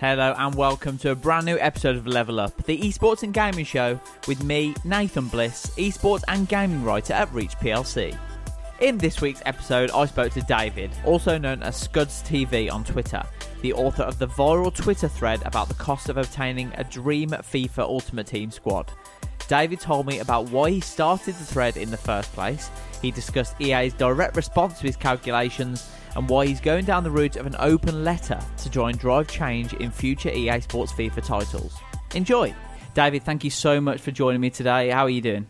Hello and welcome to a brand new episode of Level Up, the esports and gaming show with me, Nathan Bliss, esports and gaming writer at Reach PLC. In this week's episode, I spoke to David, also known as Scuds TV on Twitter, the author of the viral Twitter thread about the cost of obtaining a Dream FIFA Ultimate Team squad. David told me about why he started the thread in the first place. He discussed EA's direct response to his calculations and why he's going down the route of an open letter to join Drive Change in future EA Sports FIFA titles. Enjoy! David, thank you so much for joining me today. How are you doing?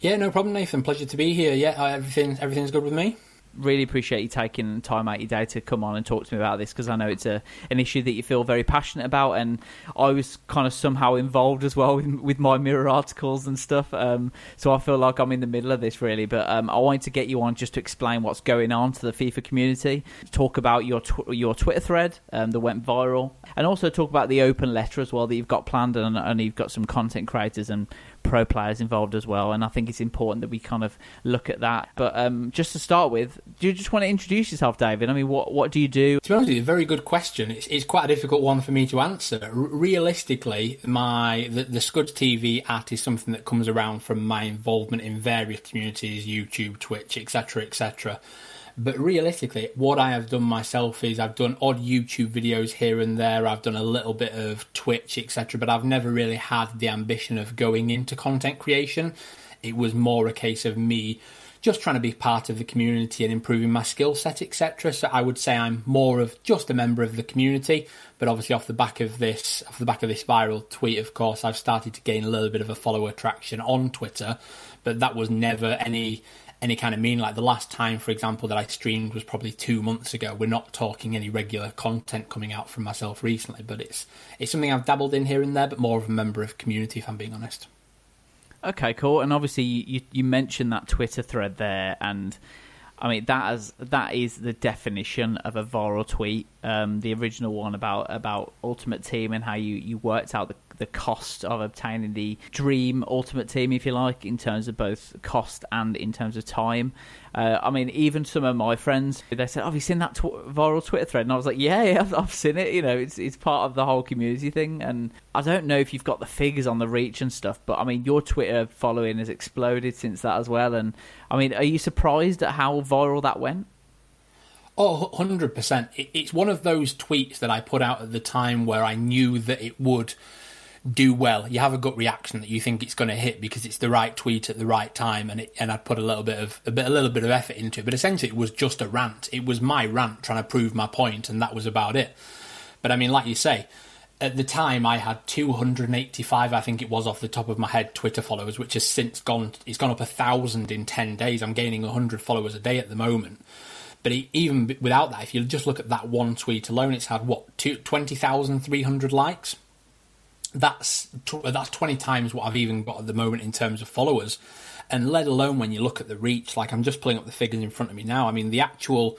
Yeah, no problem, Nathan. Pleasure to be here. Yeah, uh, everything everything's good with me really appreciate you taking time out of your day to come on and talk to me about this because I know it's a an issue that you feel very passionate about, and I was kind of somehow involved as well with, with my mirror articles and stuff. Um, so I feel like I'm in the middle of this really, but um, I wanted to get you on just to explain what's going on to the FIFA community, talk about your tw- your Twitter thread um, that went viral, and also talk about the open letter as well that you've got planned, and, and you've got some content creators and pro players involved as well. And I think it's important that we kind of look at that. But um, just to start with, do you just want to introduce yourself, David? I mean, what what do you do? To be honest you, a very good question. It's, it's quite a difficult one for me to answer. R- realistically, my the, the Scuds TV at is something that comes around from my involvement in various communities, YouTube, Twitch, etc., etc. But realistically, what I have done myself is I've done odd YouTube videos here and there. I've done a little bit of Twitch, etc. But I've never really had the ambition of going into content creation. It was more a case of me just trying to be part of the community and improving my skill set, etc. So I would say I'm more of just a member of the community. But obviously, off the back of this, off the back of this viral tweet, of course, I've started to gain a little bit of a follower traction on Twitter. But that was never any any kind of mean. Like the last time, for example, that I streamed was probably two months ago. We're not talking any regular content coming out from myself recently, but it's it's something I've dabbled in here and there, but more of a member of community, if I'm being honest. Okay, cool. And obviously, you you mentioned that Twitter thread there, and I mean that is that is the definition of a viral tweet. Um, the original one about about Ultimate Team and how you you worked out the the cost of obtaining the dream ultimate team, if you like, in terms of both cost and in terms of time. Uh, I mean, even some of my friends, they said, oh, "Have you seen that tw- viral Twitter thread?" And I was like, "Yeah, yeah I've, I've, seen it. You know, it's it's part of the whole community thing." And I don't know if you've got the figures on the reach and stuff, but I mean, your Twitter following has exploded since that as well. And I mean, are you surprised at how viral that went? Oh, 100%. It's one of those tweets that I put out at the time where I knew that it would do well. You have a gut reaction that you think it's going to hit because it's the right tweet at the right time, and it, and I put a little bit of a bit a little bit of effort into it. But essentially, it was just a rant. It was my rant trying to prove my point, and that was about it. But I mean, like you say, at the time I had 285, I think it was off the top of my head, Twitter followers, which has since gone. It's gone up a thousand in ten days. I'm gaining 100 followers a day at the moment. But even without that, if you just look at that one tweet alone, it's had what 20,300 likes that's that's 20 times what I've even got at the moment in terms of followers. And let alone when you look at the reach, like I'm just pulling up the figures in front of me now. I mean, the actual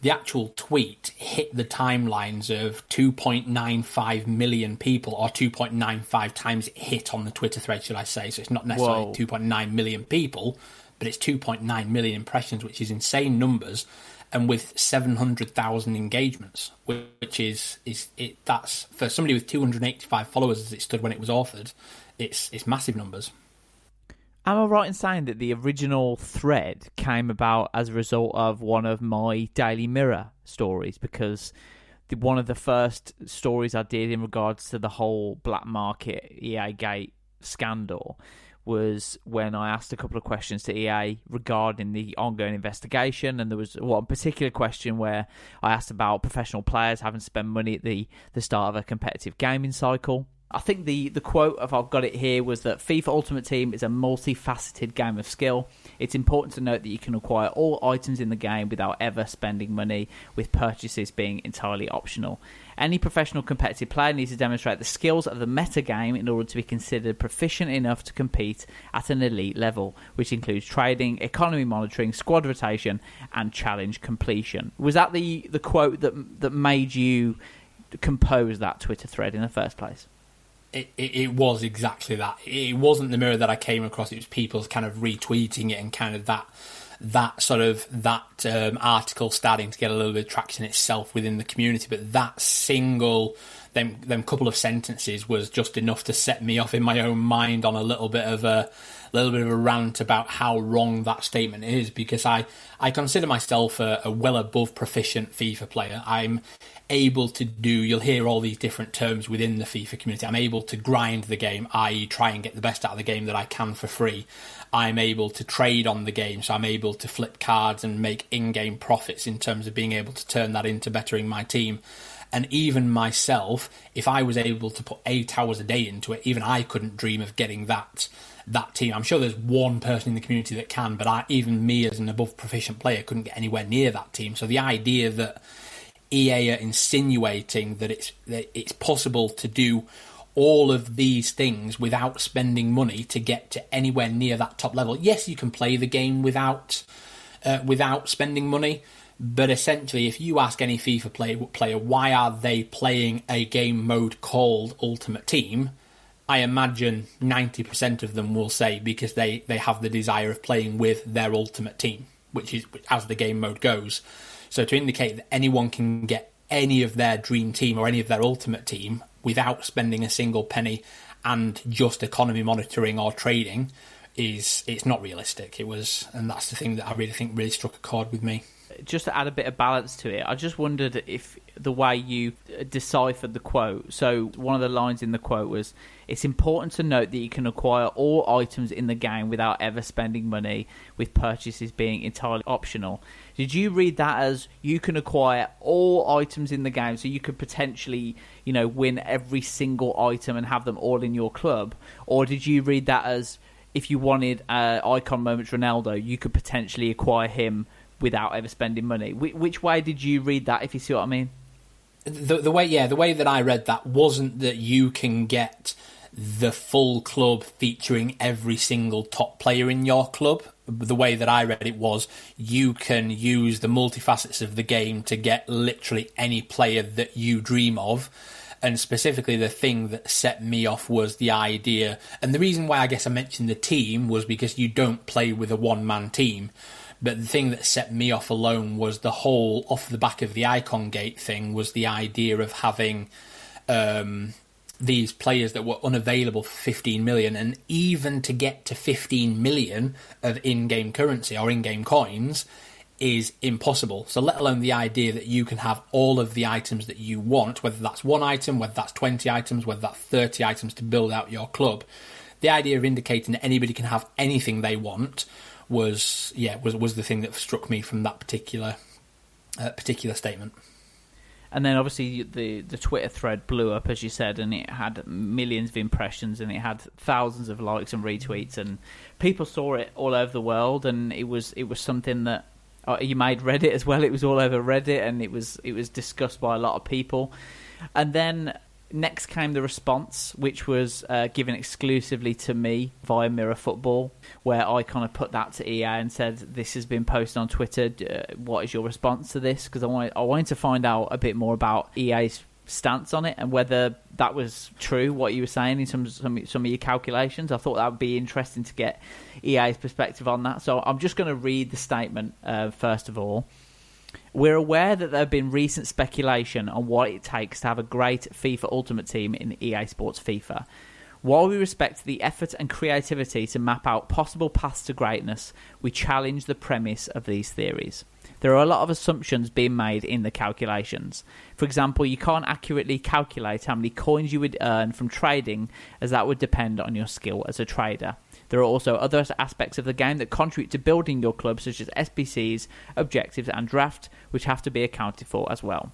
the actual tweet hit the timelines of 2.95 million people, or 2.95 times it hit on the Twitter thread, should I say? So it's not necessarily 2.9 million people, but it's 2.9 million impressions, which is insane numbers and with 700,000 engagements, which is is it that's for somebody with 285 followers as it stood when it was authored, it's it's massive numbers. Am I right in saying that the original thread came about as a result of one of my Daily Mirror stories? Because one of the first stories I did in regards to the whole black market EA Gate scandal was when I asked a couple of questions to EA regarding the ongoing investigation, and there was one particular question where I asked about professional players having to spend money at the the start of a competitive gaming cycle. I think the, the quote, if I've got it here, was that FIFA Ultimate Team is a multifaceted game of skill. It's important to note that you can acquire all items in the game without ever spending money, with purchases being entirely optional. Any professional competitive player needs to demonstrate the skills of the meta game in order to be considered proficient enough to compete at an elite level, which includes trading, economy monitoring, squad rotation, and challenge completion. Was that the, the quote that that made you compose that Twitter thread in the first place? It, it, it, was exactly that. It wasn't the mirror that I came across. It was people kind of retweeting it and kind of that that sort of that um, article starting to get a little bit of traction itself within the community. But that single them them couple of sentences was just enough to set me off in my own mind on a little bit of a little bit of a rant about how wrong that statement is because I I consider myself a, a well above proficient FIFA player. I'm able to do, you'll hear all these different terms within the FIFA community. I'm able to grind the game, i.e., try and get the best out of the game that I can for free. I'm able to trade on the game, so I'm able to flip cards and make in game profits in terms of being able to turn that into bettering my team. And even myself, if I was able to put eight hours a day into it, even I couldn't dream of getting that that team. I'm sure there's one person in the community that can, but I, even me as an above proficient player couldn't get anywhere near that team. So the idea that EA are insinuating that it's that it's possible to do all of these things without spending money to get to anywhere near that top level. Yes, you can play the game without uh, without spending money, but essentially, if you ask any FIFA play, player why are they playing a game mode called Ultimate Team, I imagine ninety percent of them will say because they they have the desire of playing with their Ultimate Team, which is as the game mode goes. So to indicate that anyone can get any of their dream team or any of their ultimate team without spending a single penny and just economy monitoring or trading is it's not realistic. It was, and that's the thing that I really think really struck a chord with me. Just to add a bit of balance to it, I just wondered if the way you deciphered the quote. So one of the lines in the quote was, "It's important to note that you can acquire all items in the game without ever spending money, with purchases being entirely optional." Did you read that as you can acquire all items in the game, so you could potentially, you know, win every single item and have them all in your club, or did you read that as if you wanted uh, icon moments Ronaldo, you could potentially acquire him without ever spending money? Which way did you read that? If you see what I mean. The, the way, yeah, the way that I read that wasn't that you can get the full club featuring every single top player in your club the way that I read it was you can use the multifacets of the game to get literally any player that you dream of. And specifically, the thing that set me off was the idea. And the reason why I guess I mentioned the team was because you don't play with a one man team. But the thing that set me off alone was the whole off the back of the icon gate thing was the idea of having um, these players that were unavailable for 15 million and even to get to 15 million of in-game currency or in-game coins is impossible. So let alone the idea that you can have all of the items that you want whether that's one item whether that's 20 items whether that's 30 items to build out your club. The idea of indicating that anybody can have anything they want was yeah was was the thing that struck me from that particular uh, particular statement and then obviously the the Twitter thread blew up as you said, and it had millions of impressions, and it had thousands of likes and retweets, and people saw it all over the world, and it was it was something that uh, you made Reddit as well. It was all over Reddit, and it was it was discussed by a lot of people, and then next came the response, which was uh, given exclusively to me via Mirror Football, where I kind of put that to EA and said, "This has been posted on Twitter. Uh, what is your response to this?" Because I wanted, I wanted to find out a bit more about EA's stance on it and whether that was true what you were saying in some some some of your calculations. I thought that would be interesting to get EA's perspective on that. So I'm just going to read the statement uh, first of all. We're aware that there have been recent speculation on what it takes to have a great FIFA Ultimate Team in EA Sports FIFA. While we respect the effort and creativity to map out possible paths to greatness, we challenge the premise of these theories. There are a lot of assumptions being made in the calculations. For example, you can't accurately calculate how many coins you would earn from trading, as that would depend on your skill as a trader. There are also other aspects of the game that contribute to building your club, such as SBCs, objectives, and draft, which have to be accounted for as well.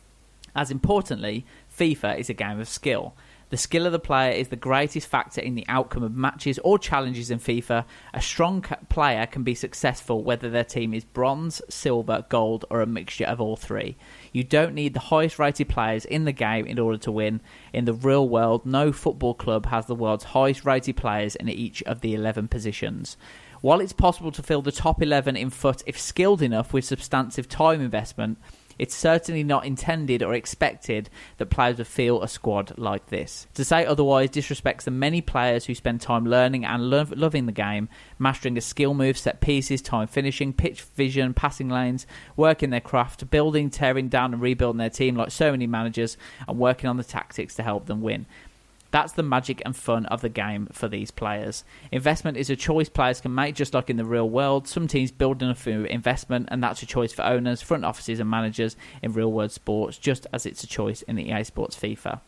As importantly, FIFA is a game of skill. The skill of the player is the greatest factor in the outcome of matches or challenges in FIFA. A strong player can be successful whether their team is bronze, silver, gold, or a mixture of all three. You don't need the highest rated players in the game in order to win. In the real world, no football club has the world's highest rated players in each of the 11 positions. While it's possible to fill the top 11 in FUT if skilled enough with substantive time investment, it's certainly not intended or expected that players would feel a squad like this. To say otherwise disrespects the many players who spend time learning and lo- loving the game, mastering a skill move, set pieces, time finishing, pitch vision, passing lanes, working their craft, building, tearing down, and rebuilding their team like so many managers, and working on the tactics to help them win. That's the magic and fun of the game for these players. Investment is a choice players can make, just like in the real world. Some teams build enough for investment, and that's a choice for owners, front offices, and managers in real world sports, just as it's a choice in the EA Sports FIFA.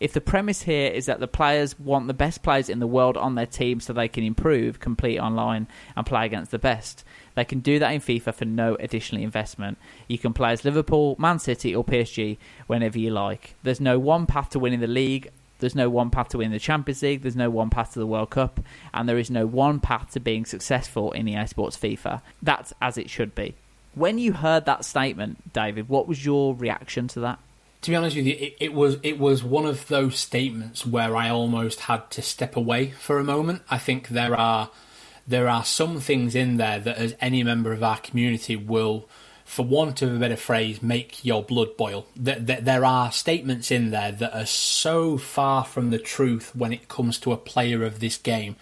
If the premise here is that the players want the best players in the world on their team so they can improve, complete online, and play against the best, they can do that in FIFA for no additional investment. You can play as Liverpool, Man City, or PSG whenever you like. There's no one path to winning the league, there's no one path to win the Champions League. There's no one path to the World Cup, and there is no one path to being successful in EA Sports FIFA. That's as it should be. When you heard that statement, David, what was your reaction to that? To be honest with you, it, it was it was one of those statements where I almost had to step away for a moment. I think there are there are some things in there that, as any member of our community will for want of a better phrase, make your blood boil. There are statements in there that are so far from the truth when it comes to a player of this game.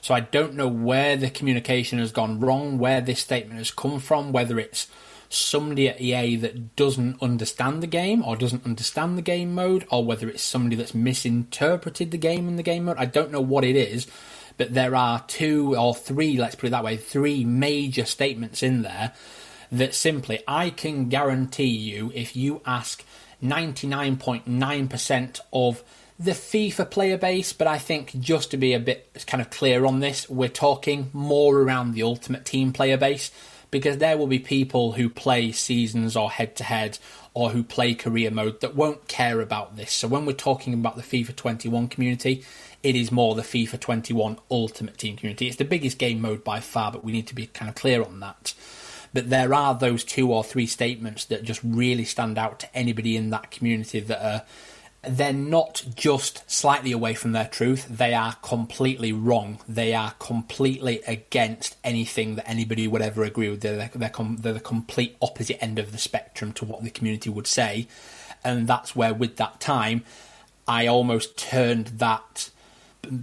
So I don't know where the communication has gone wrong, where this statement has come from, whether it's somebody at EA that doesn't understand the game or doesn't understand the game mode, or whether it's somebody that's misinterpreted the game in the game mode. I don't know what it is, but there are two or three, let's put it that way, three major statements in there that simply I can guarantee you if you ask 99.9% of the FIFA player base, but I think just to be a bit kind of clear on this, we're talking more around the Ultimate Team player base because there will be people who play seasons or head to head or who play career mode that won't care about this. So when we're talking about the FIFA 21 community, it is more the FIFA 21 Ultimate Team community. It's the biggest game mode by far, but we need to be kind of clear on that. But there are those two or three statements that just really stand out to anybody in that community that are they're not just slightly away from their truth, they are completely wrong. They are completely against anything that anybody would ever agree with. They're, they're, com- they're, the complete opposite end of the spectrum to what the community would say. And that's where, with that time, I almost turned that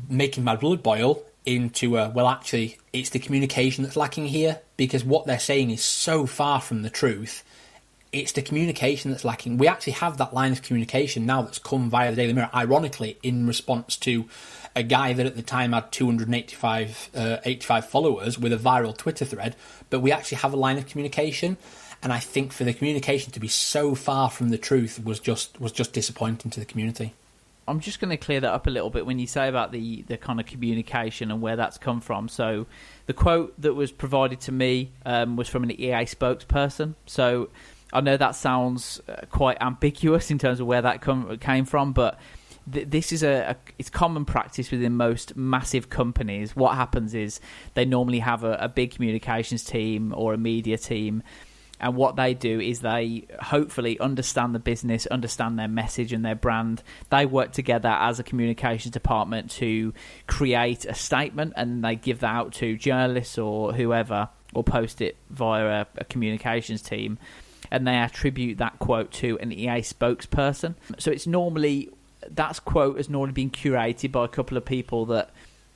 making my blood boil into a well, actually, it's the communication that's lacking here because what they're saying is so far from the truth. It's the communication that's lacking. We actually have that line of communication now that's come via the Daily Mirror, ironically, in response to a guy that at the time had 285 uh, 85 followers with a viral Twitter thread. But we actually have a line of communication, and I think for the communication to be so far from the truth was just was just disappointing to the community. I'm just going to clear that up a little bit when you say about the, the kind of communication and where that's come from. So, the quote that was provided to me um, was from an EA spokesperson. So, I know that sounds uh, quite ambiguous in terms of where that come, came from, but th- this is a, a, it's common practice within most massive companies. What happens is they normally have a, a big communications team or a media team and what they do is they hopefully understand the business, understand their message and their brand. They work together as a communications department to create a statement, and they give that out to journalists or whoever, or post it via a, a communications team, and they attribute that quote to an EA spokesperson. So it's normally that quote has normally been curated by a couple of people that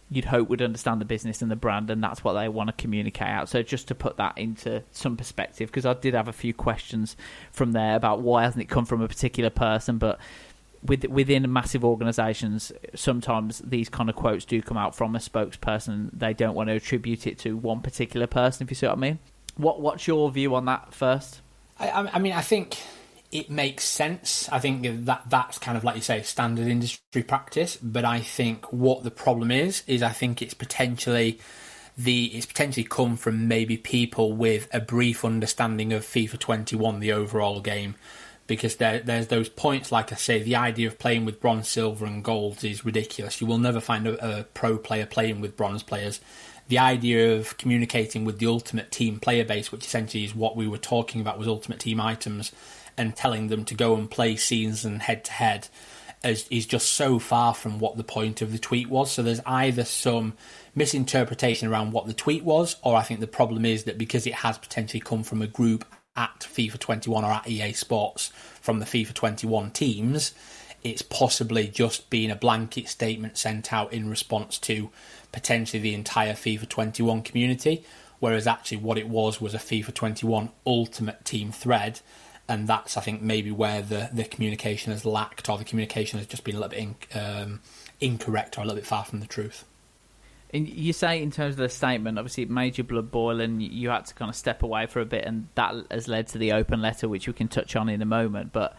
you'd hope would understand the business and the brand, and that's what they want to communicate out. So just to put that into some perspective, because I did have a few questions from there about why hasn't it come from a particular person, but with, within massive organisations, sometimes these kind of quotes do come out from a spokesperson. They don't want to attribute it to one particular person. If you see what I mean. What What's your view on that first? I, I mean, I think it makes sense. I think that that's kind of like you say standard industry practice. But I think what the problem is is I think it's potentially the it's potentially come from maybe people with a brief understanding of FIFA 21, the overall game, because there, there's those points, like I say, the idea of playing with bronze, silver, and gold is ridiculous. You will never find a, a pro player playing with bronze players. The idea of communicating with the ultimate team player base, which essentially is what we were talking about, was ultimate team items, and telling them to go and play scenes and head to head, is just so far from what the point of the tweet was. So there's either some misinterpretation around what the tweet was, or I think the problem is that because it has potentially come from a group at FIFA 21 or at EA Sports from the FIFA 21 teams, it's possibly just been a blanket statement sent out in response to potentially the entire FIFA 21 community, whereas actually what it was was a FIFA 21 Ultimate Team thread. And that's, I think, maybe where the, the communication has lacked, or the communication has just been a little bit in, um, incorrect or a little bit far from the truth. And you say in terms of the statement, obviously it made your blood boil, and you had to kind of step away for a bit, and that has led to the open letter, which we can touch on in a moment. But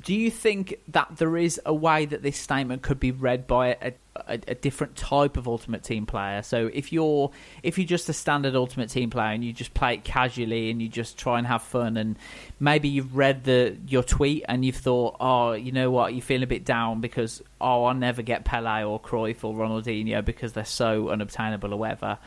do you think that there is a way that this statement could be read by a, a, a, different type of Ultimate Team player? So if you're if you're just a standard Ultimate Team player and you just play it casually and you just try and have fun, and maybe you've read the your tweet and you've thought, oh, you know what, you feel a bit down because oh, I'll never get Pele or Cruyff or Ronaldinho because they're so unobtainable or whatever.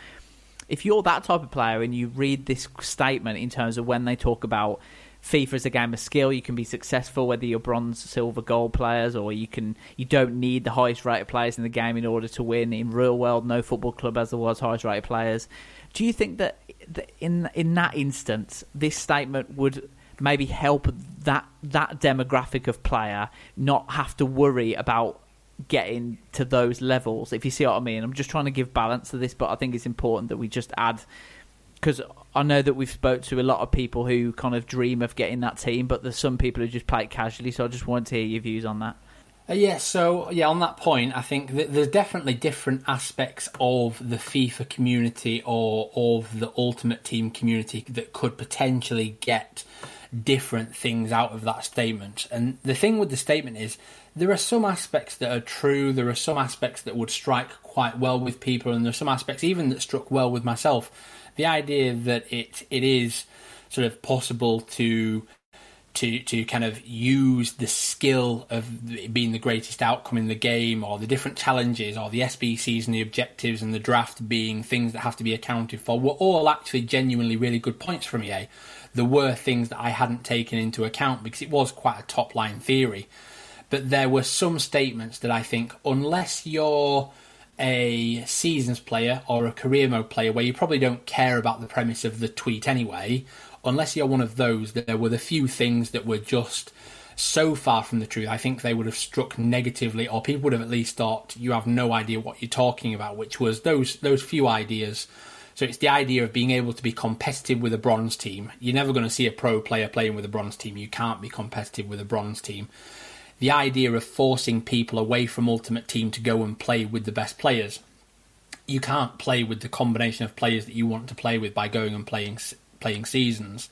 If you're that type of player and you read this statement in terms of when they talk about FIFA is a game of skill. You can be successful whether you're bronze, silver, gold players, or you can you don't need the highest rated players in the game in order to win. In real world, no football club has the world's highest rated players. Do you think that, in in that instance, this statement would maybe help that that demographic of player not have to worry about getting to those levels? If you see what I mean, I'm just trying to give balance to this, but I think it's important that we just add because I know that we've spoke to a lot of people who kind of dream of getting that team, but there's some people who just play it casually. So I just wanted to hear your views on that. Uh, yeah, so yeah, on that point, I think there's definitely different aspects of the FIFA community or of the Ultimate Team community that could potentially get different things out of that statement. And the thing with the statement is there are some aspects that are true, there are some aspects that would strike quite well with people, and there's some aspects even that struck well with myself the idea that it it is sort of possible to to to kind of use the skill of being the greatest outcome in the game, or the different challenges, or the SBCs and the objectives and the draft being things that have to be accounted for, were all actually genuinely really good points from EA. There were things that I hadn't taken into account because it was quite a top line theory, but there were some statements that I think, unless you're a seasons player or a career mode player where you probably don't care about the premise of the tweet anyway, unless you're one of those, there were the few things that were just so far from the truth. I think they would have struck negatively, or people would have at least thought you have no idea what you're talking about, which was those those few ideas. So it's the idea of being able to be competitive with a bronze team. You're never going to see a pro player playing with a bronze team. You can't be competitive with a bronze team the idea of forcing people away from Ultimate Team to go and play with the best players. You can't play with the combination of players that you want to play with by going and playing playing seasons.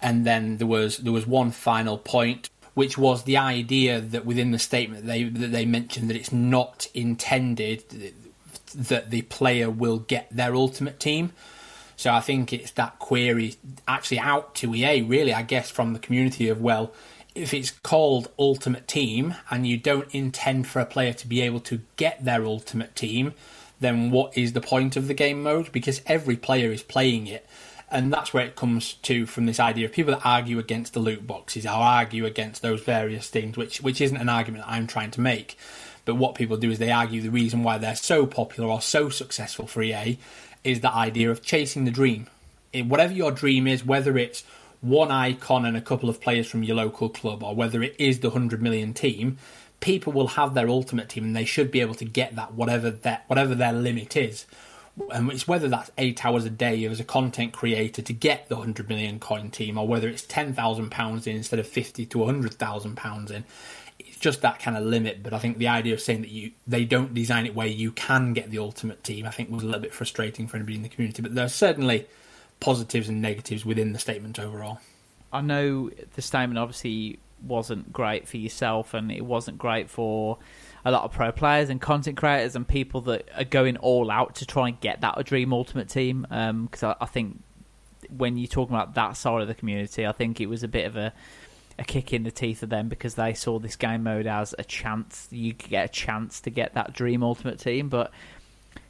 And then there was there was one final point, which was the idea that within the statement they that they mentioned that it's not intended that the player will get their ultimate team. So I think it's that query actually out to EA, really, I guess, from the community of well, if it's called Ultimate Team and you don't intend for a player to be able to get their Ultimate Team, then what is the point of the game mode? Because every player is playing it. And that's where it comes to from this idea of people that argue against the loot boxes I'll argue against those various things, which which isn't an argument I'm trying to make. But what people do is they argue the reason why they're so popular or so successful for EA is the idea of chasing the dream. whatever your dream is, whether it's one icon and a couple of players from your local club, or whether it is the 100 million team, people will have their ultimate team and they should be able to get that whatever that whatever their limit is. And it's whether that's eight hours a day as a content creator to get the 100 million coin team, or whether it's £10,000 in instead of 50 to £100,000 in. It's just that kind of limit. But I think the idea of saying that you they don't design it where you can get the ultimate team, I think was a little bit frustrating for anybody in the community. But there's certainly positives and negatives within the statement overall. I know the statement obviously wasn't great for yourself, and it wasn't great for a lot of pro players and content creators and people that are going all out to try and get that a dream ultimate team. Because um, I, I, think when you're talking about that side of the community, I think it was a bit of a a kick in the teeth of them because they saw this game mode as a chance. You could get a chance to get that dream Ultimate Team. But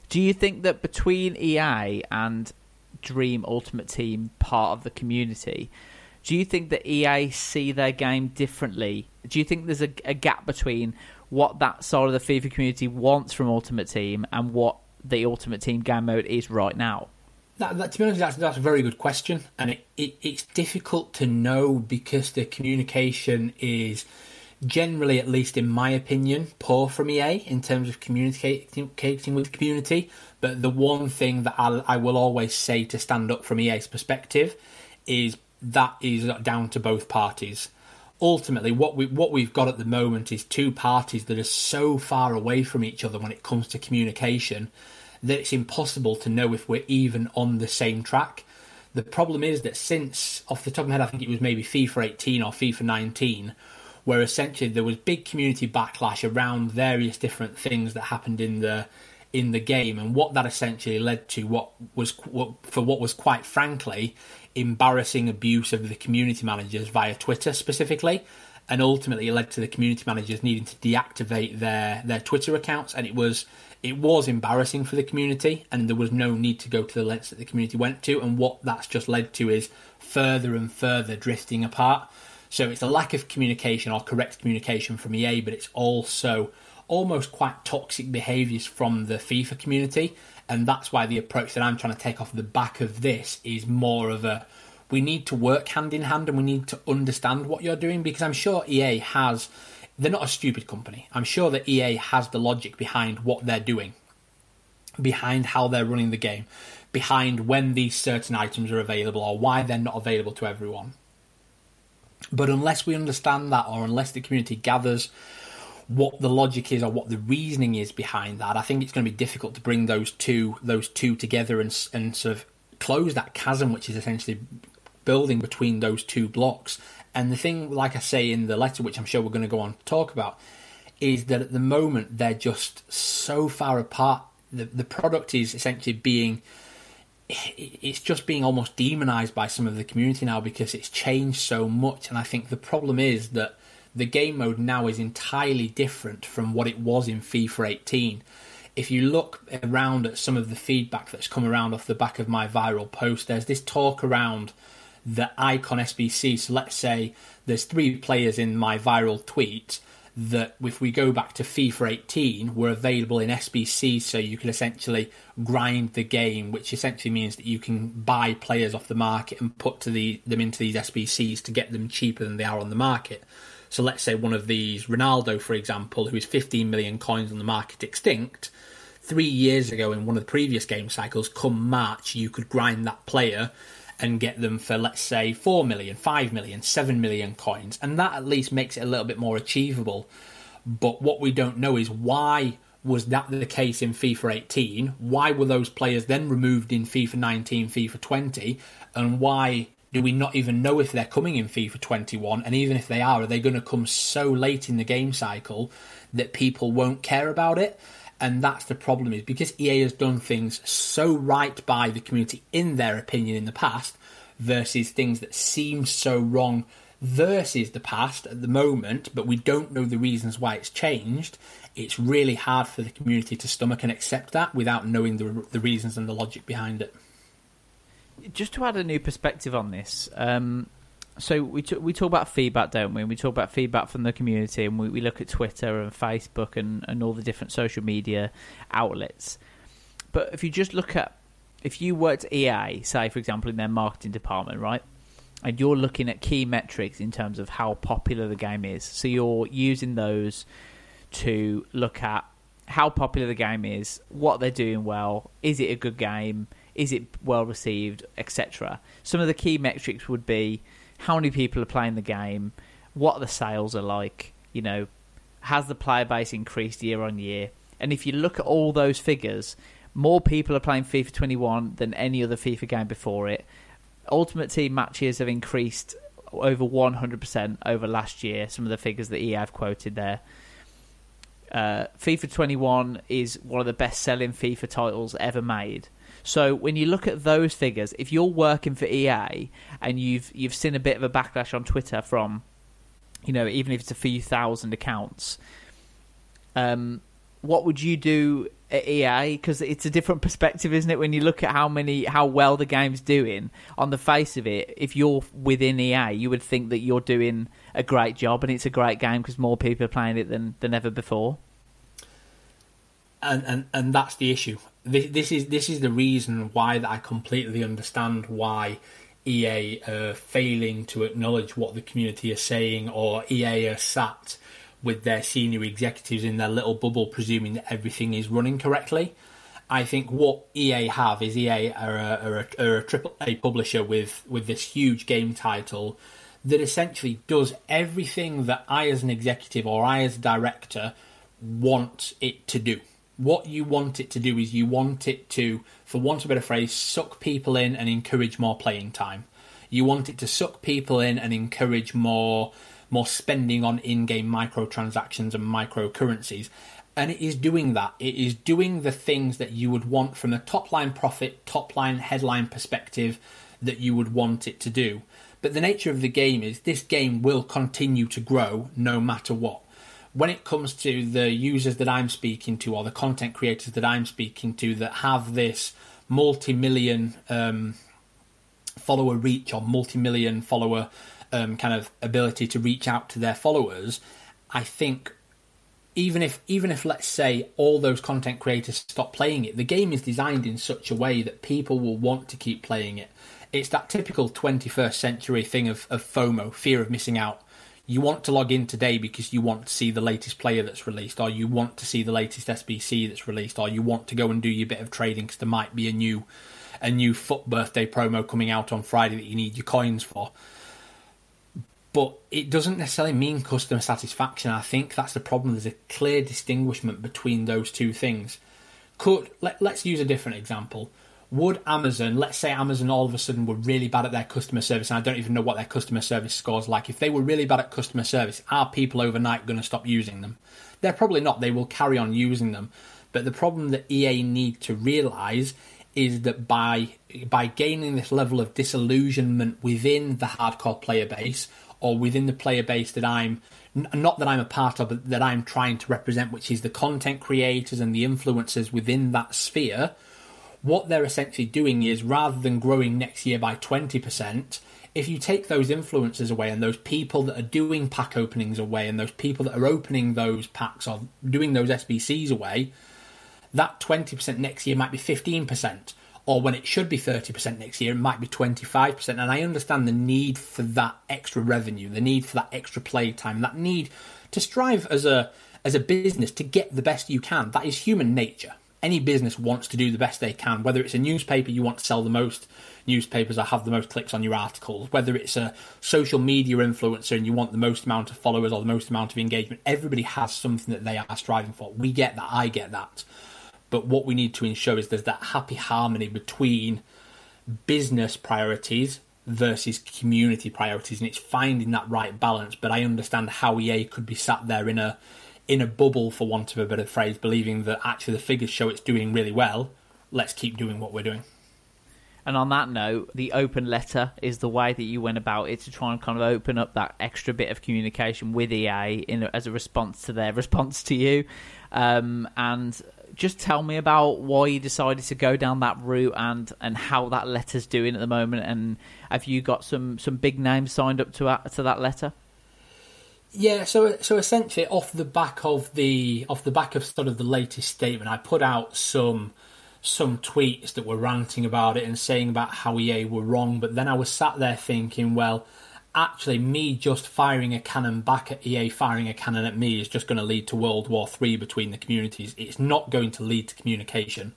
do you think that between EA and Dream Ultimate Team part of the community, do you think that EA see their game differently? Do you think there's a, a gap between what that side of the FIFA community wants from Ultimate Team and what the Ultimate Team game mode is right now? That, that, to be honest, that's, that's a very good question, and it, it, it's difficult to know because the communication is generally, at least in my opinion, poor from EA in terms of communicating with the community. But the one thing that I'll, I will always say to stand up from EA's perspective is that is down to both parties. Ultimately, what we what we've got at the moment is two parties that are so far away from each other when it comes to communication that it's impossible to know if we're even on the same track. The problem is that since, off the top of my head, I think it was maybe FIFA 18 or FIFA 19, where essentially there was big community backlash around various different things that happened in the in the game, and what that essentially led to what was what, for what was quite frankly embarrassing abuse of the community managers via Twitter specifically, and ultimately it led to the community managers needing to deactivate their their Twitter accounts, and it was it was embarrassing for the community, and there was no need to go to the lengths that the community went to, and what that's just led to is further and further drifting apart. So it's a lack of communication or correct communication from EA, but it's also almost quite toxic behaviours from the FIFA community, and that's why the approach that I'm trying to take off the back of this is more of a we need to work hand in hand and we need to understand what you're doing because I'm sure EA has they're not a stupid company. I'm sure that EA has the logic behind what they're doing, behind how they're running the game, behind when these certain items are available or why they're not available to everyone. But unless we understand that, or unless the community gathers what the logic is or what the reasoning is behind that, I think it's going to be difficult to bring those two those two together and and sort of close that chasm, which is essentially building between those two blocks. And the thing, like I say in the letter, which I'm sure we're going to go on to talk about, is that at the moment they're just so far apart. The the product is essentially being it's just being almost demonized by some of the community now because it's changed so much. And I think the problem is that the game mode now is entirely different from what it was in FIFA 18. If you look around at some of the feedback that's come around off the back of my viral post, there's this talk around the icon SBC. So let's say there's three players in my viral tweet that if we go back to FIFA 18 were available in SBC so you could essentially grind the game which essentially means that you can buy players off the market and put to the, them into these SBCs to get them cheaper than they are on the market. So let's say one of these, Ronaldo for example, who is 15 million coins on the market extinct, three years ago in one of the previous game cycles, come March, you could grind that player and get them for let's say 4 million, 5 million, 7 million coins and that at least makes it a little bit more achievable. But what we don't know is why was that the case in FIFA 18? Why were those players then removed in FIFA 19, FIFA 20? And why do we not even know if they're coming in FIFA 21? And even if they are, are they going to come so late in the game cycle that people won't care about it? and that's the problem is because EA has done things so right by the community in their opinion in the past versus things that seem so wrong versus the past at the moment, but we don't know the reasons why it's changed. It's really hard for the community to stomach and accept that without knowing the, the reasons and the logic behind it. Just to add a new perspective on this, um, so we t- we talk about feedback, don't we? And we talk about feedback from the community, and we, we look at Twitter and Facebook and, and all the different social media outlets. But if you just look at, if you worked EA, say for example in their marketing department, right, and you're looking at key metrics in terms of how popular the game is, so you're using those to look at how popular the game is, what they're doing well, is it a good game, is it well received, etc. Some of the key metrics would be how many people are playing the game, what the sales are like, you know, has the player base increased year on year? And if you look at all those figures, more people are playing FIFA 21 than any other FIFA game before it. Ultimate Team matches have increased over 100% over last year, some of the figures that EA have quoted there. Uh, FIFA 21 is one of the best selling FIFA titles ever made. So when you look at those figures, if you're working for EA and you've you've seen a bit of a backlash on Twitter from you know, even if it's a few thousand accounts. Um, what would you do at EA? Because it's a different perspective, isn't it? When you look at how many, how well the game's doing, on the face of it, if you're within EA, you would think that you're doing a great job, and it's a great game because more people are playing it than than ever before. And and and that's the issue. This, this is this is the reason why that I completely understand why EA are failing to acknowledge what the community are saying, or EA are sat with their senior executives in their little bubble, presuming that everything is running correctly. I think what EA have is EA are a, are a, are A publisher with, with this huge game title that essentially does everything that I, as an executive or I, as a director, want it to do. What you want it to do is you want it to, for want of a better phrase, suck people in and encourage more playing time. You want it to suck people in and encourage more more spending on in-game microtransactions and microcurrencies. And it is doing that. It is doing the things that you would want from a top line profit, top line headline perspective that you would want it to do. But the nature of the game is this game will continue to grow no matter what. When it comes to the users that I'm speaking to or the content creators that I'm speaking to that have this multi million um, follower reach or multi million follower um, kind of ability to reach out to their followers, I think even if even if let's say all those content creators stop playing it, the game is designed in such a way that people will want to keep playing it. It's that typical 21st century thing of, of FOMO, fear of missing out. You want to log in today because you want to see the latest player that's released, or you want to see the latest SBC that's released, or you want to go and do your bit of trading because there might be a new a new FUT birthday promo coming out on Friday that you need your coins for but it doesn't necessarily mean customer satisfaction. I think that's the problem. There's a clear distinguishment between those two things. Could let, let's use a different example. Would Amazon, let's say Amazon all of a sudden were really bad at their customer service, and I don't even know what their customer service scores like. If they were really bad at customer service, are people overnight going to stop using them? They're probably not. They will carry on using them. But the problem that EA need to realise is that by by gaining this level of disillusionment within the hardcore player base, or within the player base that I'm not that I'm a part of, but that I'm trying to represent, which is the content creators and the influencers within that sphere. What they're essentially doing is rather than growing next year by 20%, if you take those influencers away and those people that are doing pack openings away and those people that are opening those packs or doing those SBCs away, that 20% next year might be 15% or when it should be 30% next year, it might be 25%. And I understand the need for that extra revenue, the need for that extra play time, that need to strive as a as a business to get the best you can. That is human nature. Any business wants to do the best they can. Whether it's a newspaper, you want to sell the most newspapers or have the most clicks on your articles. Whether it's a social media influencer and you want the most amount of followers or the most amount of engagement, everybody has something that they are striving for. We get that. I get that. But what we need to ensure is there's that happy harmony between business priorities versus community priorities, and it's finding that right balance. But I understand how EA could be sat there in a in a bubble, for want of a better phrase, believing that actually the figures show it's doing really well. Let's keep doing what we're doing. And on that note, the open letter is the way that you went about it to try and kind of open up that extra bit of communication with EA in as a response to their response to you. Um, and just tell me about why you decided to go down that route and and how that letter's doing at the moment and have you got some some big names signed up to to that letter yeah so so essentially off the back of the off the back of sort of the latest statement i put out some some tweets that were ranting about it and saying about how EA were wrong but then i was sat there thinking well actually me just firing a cannon back at EA firing a cannon at me is just going to lead to World War Three between the communities. It's not going to lead to communication.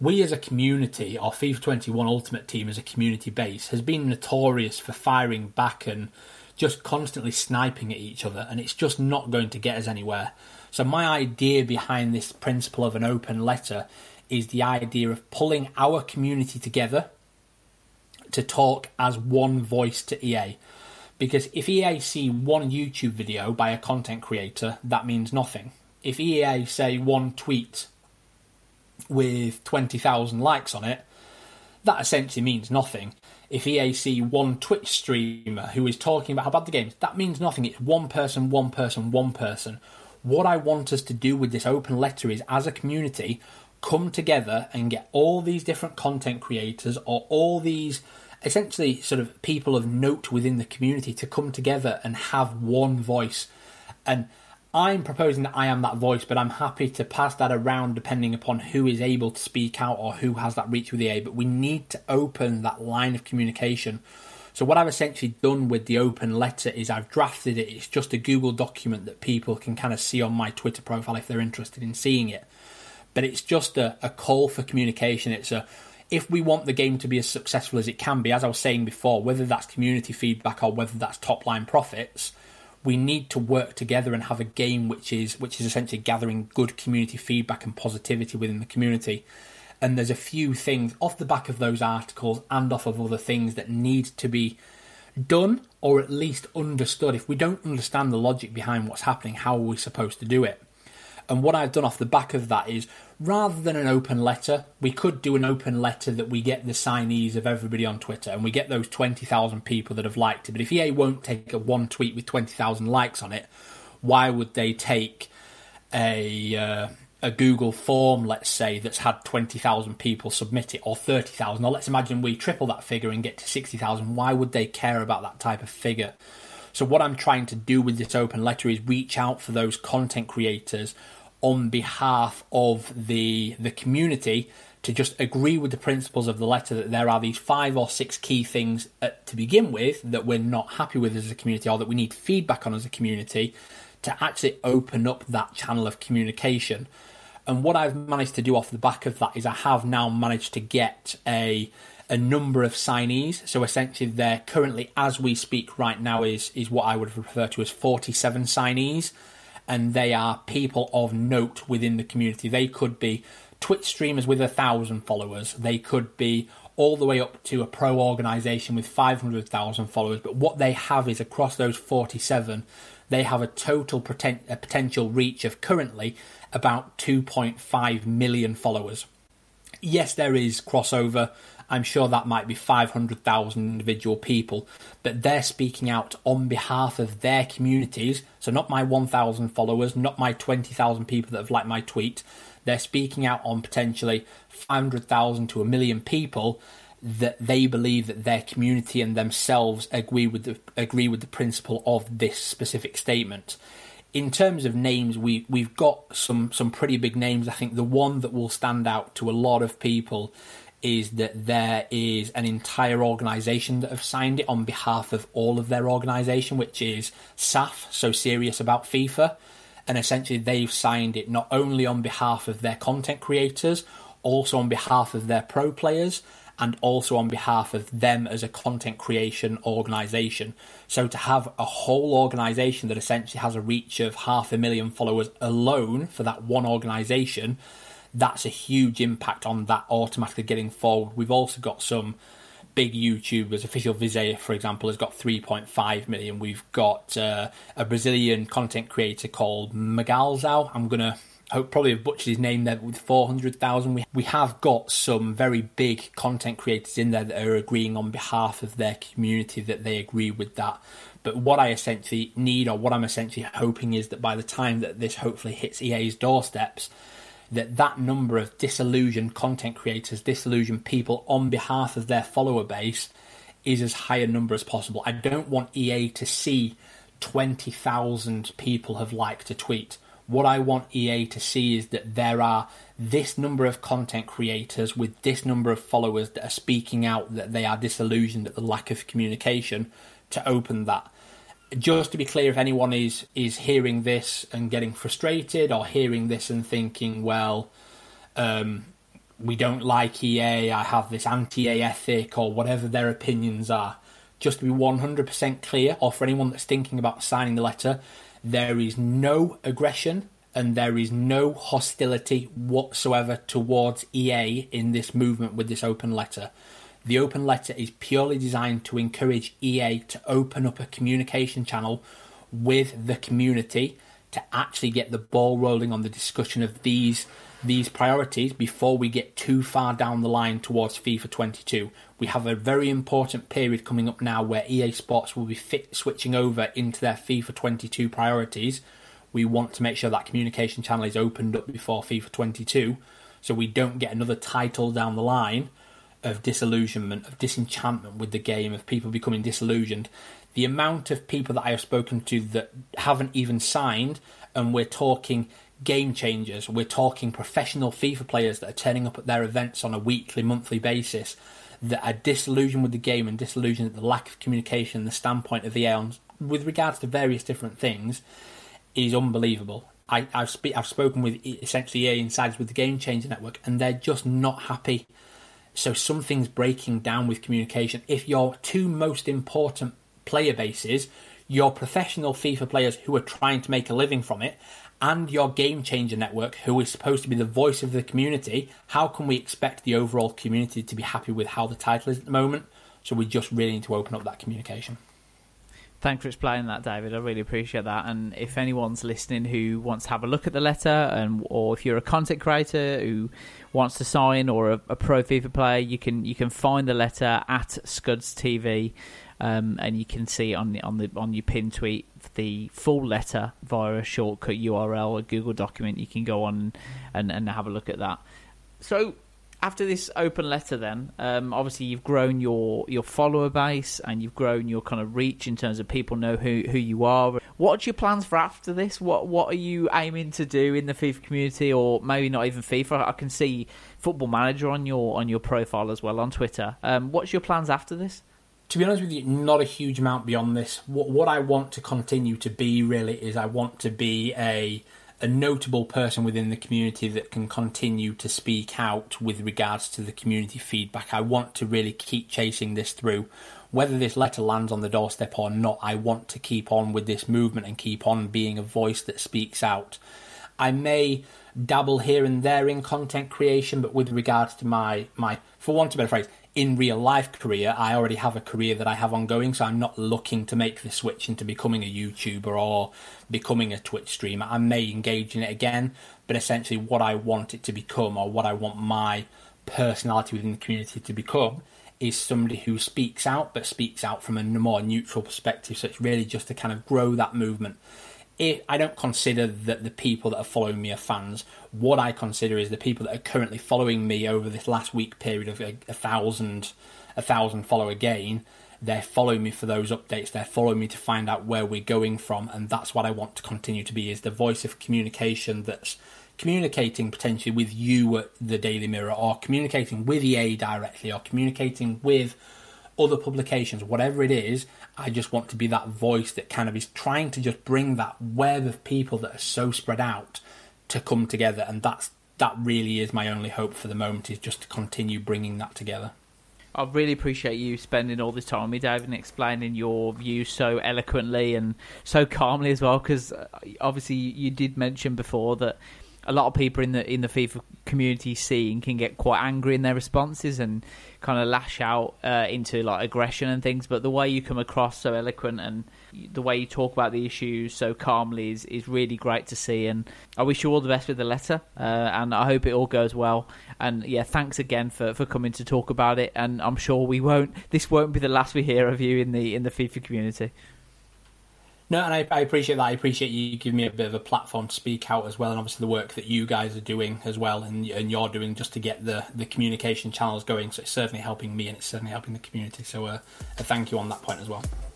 We as a community, our FIFA 21 Ultimate Team as a community base, has been notorious for firing back and just constantly sniping at each other, and it's just not going to get us anywhere. So, my idea behind this principle of an open letter is the idea of pulling our community together to talk as one voice to EA. Because if EA see one YouTube video by a content creator, that means nothing. If EA say one tweet with 20,000 likes on it, that essentially means nothing. If EA see one Twitch streamer who is talking about how bad the game is, that means nothing. It's one person, one person, one person. What I want us to do with this open letter is, as a community, come together and get all these different content creators or all these essentially sort of people of note within the community to come together and have one voice. And I'm proposing that I am that voice, but I'm happy to pass that around depending upon who is able to speak out or who has that reach with the A. But we need to open that line of communication. So, what I've essentially done with the open letter is I've drafted it. It's just a Google document that people can kind of see on my Twitter profile if they're interested in seeing it. But it's just a, a call for communication. It's a if we want the game to be as successful as it can be, as I was saying before, whether that's community feedback or whether that's top line profits, we need to work together and have a game which is which is essentially gathering good community feedback and positivity within the community. And there's a few things off the back of those articles and off of other things that need to be done or at least understood. If we don't understand the logic behind what's happening, how are we supposed to do it? And what I've done off the back of that is rather than an open letter, we could do an open letter that we get the signees of everybody on Twitter and we get those 20,000 people that have liked it. But if EA won't take a one tweet with 20,000 likes on it, why would they take a. Uh, a Google form, let's say, that's had 20,000 people submit it or 30,000, or let's imagine we triple that figure and get to 60,000, why would they care about that type of figure? So, what I'm trying to do with this open letter is reach out for those content creators on behalf of the the community to just agree with the principles of the letter that there are these five or six key things at, to begin with that we're not happy with as a community or that we need feedback on as a community to actually open up that channel of communication. And what I've managed to do off the back of that is I have now managed to get a a number of signees. So essentially, there currently, as we speak right now, is is what I would refer to as 47 signees and they are people of note within the community. They could be Twitch streamers with a thousand followers. They could be all the way up to a pro organization with 500,000 followers. But what they have is across those 47, they have a total a potential reach of currently about 2.5 million followers. Yes, there is crossover I'm sure that might be 500,000 individual people, but they're speaking out on behalf of their communities. So, not my 1,000 followers, not my 20,000 people that have liked my tweet. They're speaking out on potentially 500,000 to a million people that they believe that their community and themselves agree with the agree with the principle of this specific statement. In terms of names, we we've got some some pretty big names. I think the one that will stand out to a lot of people is that there is an entire organisation that have signed it on behalf of all of their organisation, which is SAF, so serious about FIFA. And essentially, they've signed it not only on behalf of their content creators, also on behalf of their pro players, and also on behalf of them as a content creation organisation. So to have a whole organisation that essentially has a reach of half a million followers alone for that one organisation that's a huge impact on that automatically getting forward. We've also got some big YouTubers. Official Visaya, for example, has got 3.5 million. We've got uh, a Brazilian content creator called Magalzao. I'm going to hope probably have butchered his name there with 400,000. We, we have got some very big content creators in there that are agreeing on behalf of their community that they agree with that. But what I essentially need, or what I'm essentially hoping, is that by the time that this hopefully hits EA's doorsteps, that that number of disillusioned content creators, disillusioned people on behalf of their follower base is as high a number as possible. I don't want EA to see 20,000 people have liked a tweet. What I want EA to see is that there are this number of content creators with this number of followers that are speaking out that they are disillusioned at the lack of communication to open that just to be clear, if anyone is is hearing this and getting frustrated, or hearing this and thinking, well, um, we don't like EA, I have this anti-EA ethic, or whatever their opinions are, just to be one hundred percent clear, or for anyone that's thinking about signing the letter, there is no aggression and there is no hostility whatsoever towards EA in this movement with this open letter. The open letter is purely designed to encourage EA to open up a communication channel with the community to actually get the ball rolling on the discussion of these these priorities before we get too far down the line towards FIFA 22. We have a very important period coming up now where EA Sports will be fit, switching over into their FIFA 22 priorities. We want to make sure that communication channel is opened up before FIFA 22 so we don't get another title down the line of disillusionment, of disenchantment with the game, of people becoming disillusioned. The amount of people that I have spoken to that haven't even signed, and we're talking game changers, we're talking professional FIFA players that are turning up at their events on a weekly, monthly basis, that are disillusioned with the game and disillusioned at the lack of communication, the standpoint of the EA with regards to various different things, is unbelievable. I, have spe- I've spoken with essentially insiders with the Game Changer Network, and they're just not happy so something's breaking down with communication. If your two most important player bases, your professional FIFA players who are trying to make a living from it, and your game changer network, who is supposed to be the voice of the community, how can we expect the overall community to be happy with how the title is at the moment? So we just really need to open up that communication. Thanks for explaining that, David. I really appreciate that. And if anyone's listening who wants to have a look at the letter, and or if you're a content creator who wants to sign or a, a pro FIFA player, you can you can find the letter at Scuds TV, um, and you can see on the on the on your pin tweet the full letter via a shortcut URL, a Google document. You can go on and and have a look at that. So after this open letter, then um, obviously you've grown your your follower base and you've grown your kind of reach in terms of people know who who you are. What's your plans for after this? What what are you aiming to do in the FIFA community, or maybe not even FIFA? I can see Football Manager on your on your profile as well on Twitter. Um, what's your plans after this? To be honest with you, not a huge amount beyond this. What what I want to continue to be really is I want to be a a notable person within the community that can continue to speak out with regards to the community feedback. I want to really keep chasing this through. Whether this letter lands on the doorstep or not, I want to keep on with this movement and keep on being a voice that speaks out. I may dabble here and there in content creation, but with regards to my, my for want of a better phrase, in real life career, I already have a career that I have ongoing, so I'm not looking to make the switch into becoming a YouTuber or becoming a Twitch streamer. I may engage in it again, but essentially, what I want it to become, or what I want my personality within the community to become, is somebody who speaks out, but speaks out from a more neutral perspective. So it's really just to kind of grow that movement I don't consider that the people that are following me are fans. What I consider is the people that are currently following me over this last week period of a, a thousand, a thousand follower gain. They're following me for those updates. They're following me to find out where we're going from, and that's what I want to continue to be: is the voice of communication that's communicating potentially with you at the Daily Mirror, or communicating with EA directly, or communicating with other publications, whatever it is, I just want to be that voice that kind of is trying to just bring that web of people that are so spread out to come together, and that's that really is my only hope for the moment is just to continue bringing that together. I really appreciate you spending all this time with me, Dave, and explaining your views so eloquently and so calmly as well. Because uh, obviously, you did mention before that a lot of people in the in the FIFA community scene can get quite angry in their responses and kind of lash out uh, into like aggression and things. But the way you come across so eloquent and the way you talk about the issues so calmly is, is really great to see. And I wish you all the best with the letter, uh, and I hope it all goes well. And yeah, thanks again for, for coming to talk about it. And I'm sure we won't. This won't be the last we hear of you in the in the FIFA community. No, and I, I, appreciate that. I appreciate you giving me a bit of a platform to speak out as well, and obviously the work that you guys are doing as well, and, and you're doing just to get the, the communication channels going. So it's certainly helping me, and it's certainly helping the community. So uh, a thank you on that point as well.